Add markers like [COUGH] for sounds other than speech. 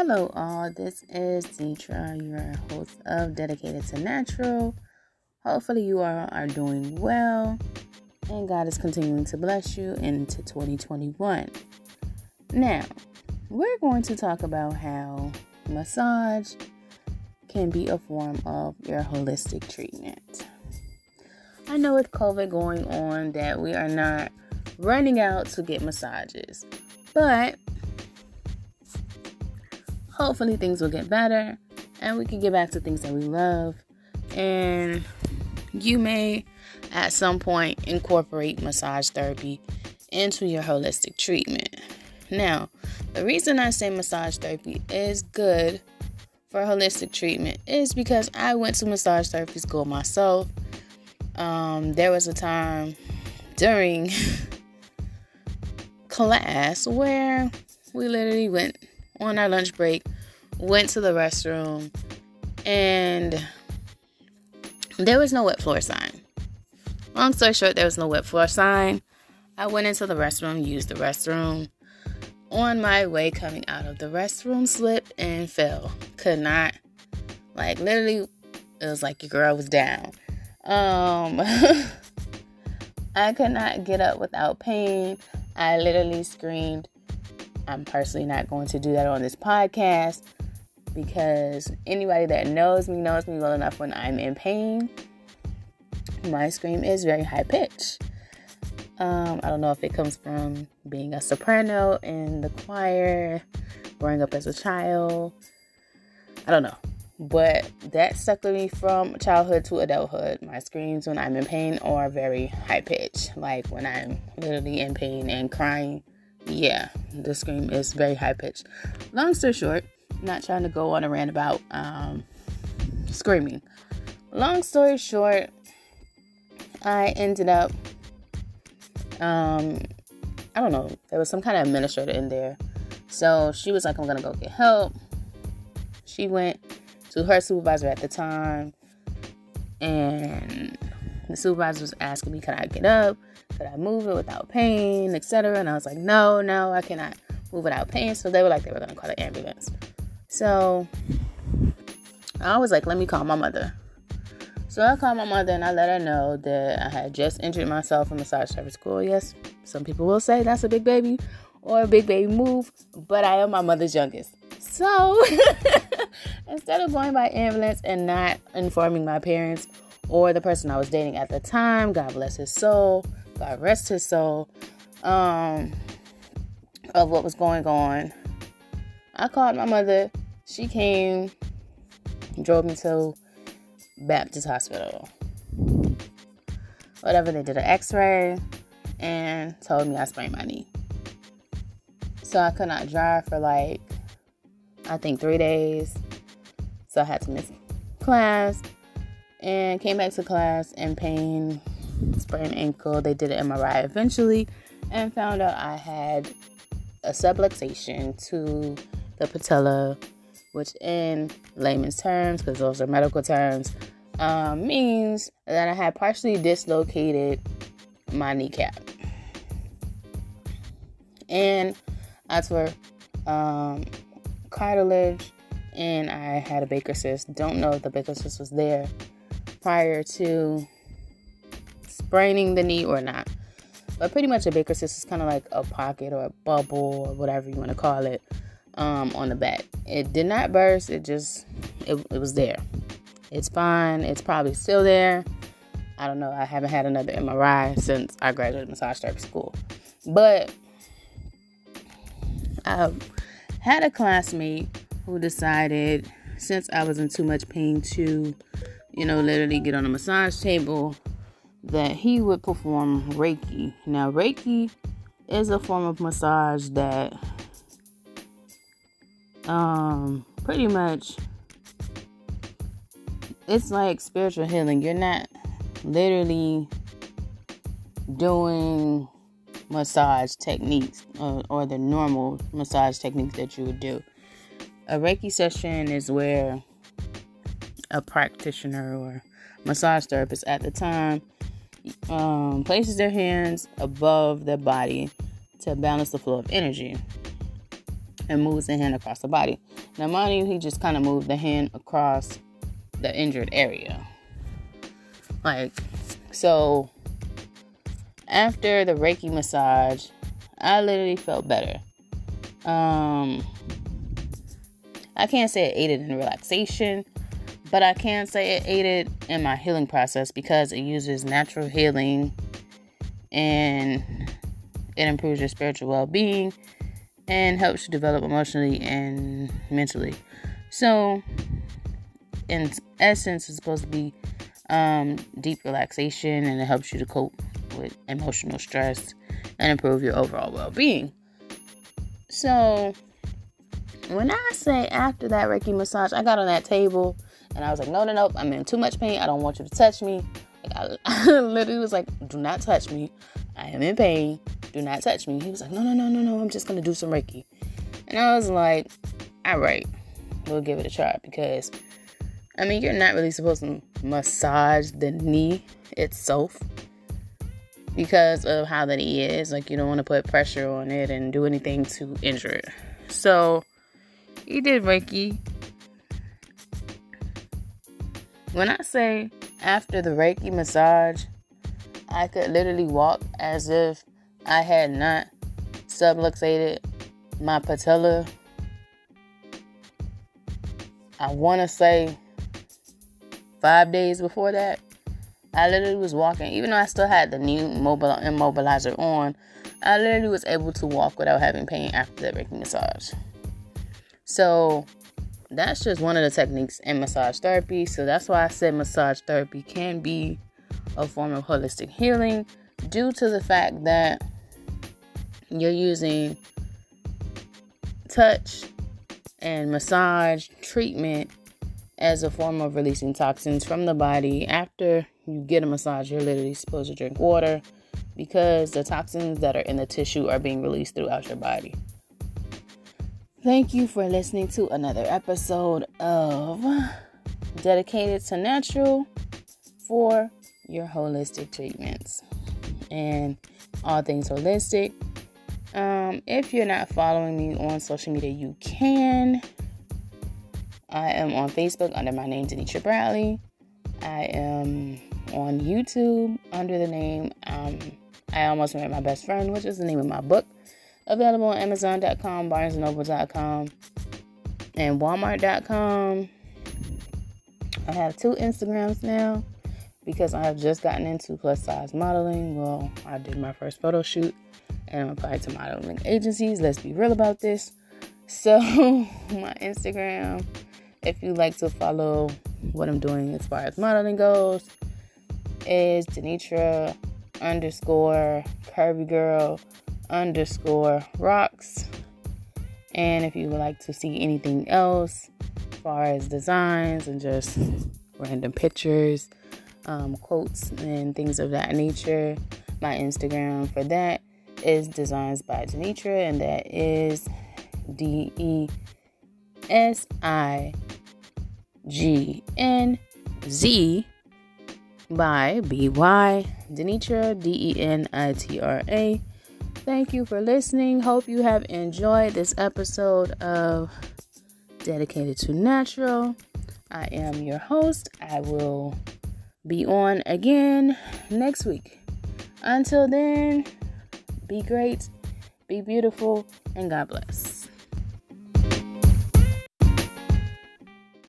Hello, all. This is Denitra, your host of Dedicated to Natural. Hopefully, you all are doing well and God is continuing to bless you into 2021. Now, we're going to talk about how massage can be a form of your holistic treatment. I know with COVID going on that we are not running out to get massages, but hopefully things will get better and we can get back to things that we love. And you may at some point incorporate massage therapy into your holistic treatment. Now, the reason I say massage therapy is good for holistic treatment is because I went to massage therapy school myself. Um, there was a time during [LAUGHS] class where we literally went on our lunch break, went to the restroom, and there was no wet floor sign. Long story short, there was no wet floor sign. I went into the restroom, used the restroom. On my way coming out of the restroom, slipped and fell. Could not, like, literally, it was like your girl was down. Um, [LAUGHS] I could not get up without pain. I literally screamed. I'm personally not going to do that on this podcast because anybody that knows me knows me well enough when I'm in pain. My scream is very high pitched. Um, I don't know if it comes from being a soprano in the choir, growing up as a child. I don't know. But that stuck with me from childhood to adulthood. My screams when I'm in pain are very high pitched. Like when I'm literally in pain and crying. Yeah, the scream is very high pitched. Long story short, not trying to go on a rant about um, screaming. Long story short, I ended up, um, I don't know, there was some kind of administrator in there. So she was like, I'm gonna go get help. She went to her supervisor at the time, and the supervisor was asking me, Could I get up? Could I move it without pain, etc.? And I was like, No, no, I cannot move without pain. So they were like, They were gonna call the ambulance. So I was like, Let me call my mother. So I called my mother and I let her know that I had just injured myself in massage therapy school. Yes, some people will say that's a big baby or a big baby move, but I am my mother's youngest. So [LAUGHS] instead of going by ambulance and not informing my parents or the person I was dating at the time, God bless his soul, God rest his soul, um, of what was going on, I called my mother. She came, drove me to Baptist Hospital. Whatever, they did an x ray and told me I sprained my knee. So I could not drive for like, I think three days. So I had to miss class and came back to class in pain, sprained ankle. They did an MRI eventually and found out I had a subluxation to the patella which in layman's terms, because those are medical terms, um, means that I had partially dislocated my kneecap. And that's where um, cartilage and I had a Baker cyst. Don't know if the Baker cyst was there prior to spraining the knee or not. But pretty much a Baker cyst is kind of like a pocket or a bubble or whatever you want to call it um, on the back. It did not burst. It just it, it was there. It's fine. It's probably still there. I don't know. I haven't had another MRI since I graduated massage therapy school. But I had a classmate who decided since I was in too much pain to, you know, literally get on a massage table, that he would perform Reiki. Now, Reiki is a form of massage that um pretty much it's like spiritual healing. You're not literally doing massage techniques or, or, the normal massage techniques that you would do. A Reiki session is where a practitioner or massage therapist at the time um, places their hands above their body to balance the flow of energy. and moves the hand across the body. Now, mind you, he just kind of moved the hand across the injured area. Like, so after the Reiki massage, I literally felt better. Um, I can't say it aided in relaxation, but I can say it aided in my healing process because it uses natural healing and it improves your spiritual well being and helps you develop emotionally and mentally. So, in essence, it's supposed to be um, deep relaxation and it helps you to cope with emotional stress and improve your overall well being. So, when I say after that Reiki massage, I got on that table and I was like, no, no, no, I'm in too much pain. I don't want you to touch me. Like, I, [LAUGHS] literally was like, do not touch me. I am in pain. Do not touch me. He was like, no, no, no, no, no. I'm just going to do some Reiki. And I was like, all right, we'll give it a try because, I mean, you're not really supposed to massage the knee itself because of how the knee is. Like, you don't want to put pressure on it and do anything to injure it. So, he did Reiki. When I say after the Reiki massage, I could literally walk as if I had not subluxated my patella. I want to say five days before that. I literally was walking, even though I still had the new mobile immobilizer on. I literally was able to walk without having pain after the Reiki massage. So that's just one of the techniques in massage therapy. So that's why I said massage therapy can be a form of holistic healing due to the fact that you're using touch and massage treatment as a form of releasing toxins from the body. After you get a massage, you're literally supposed to drink water because the toxins that are in the tissue are being released throughout your body. Thank you for listening to another episode of Dedicated to Natural for your holistic treatments and all things holistic. Um, if you're not following me on social media, you can. I am on Facebook under my name, Denitra Bradley. I am on YouTube under the name um, I Almost Met My Best Friend, which is the name of my book. Available on Amazon.com, BarnesandNoble.com, and Walmart.com. I have two Instagrams now because I have just gotten into plus size modeling. Well, I did my first photo shoot and I'm applied to modeling agencies. Let's be real about this. So, [LAUGHS] my Instagram, if you like to follow what I'm doing as far as modeling goes, is Denitra underscore curvy girl underscore rocks. And if you would like to see anything else, as far as designs and just random pictures, um, quotes and things of that nature. My Instagram for that is Designz by Denitra, and that is D E S I G N Z by B Y Denitra, D E N I T R A. Thank you for listening. Hope you have enjoyed this episode of Dedicated to Natural. I am your host. I will be on again next week. Until then, be great, be beautiful, and God bless.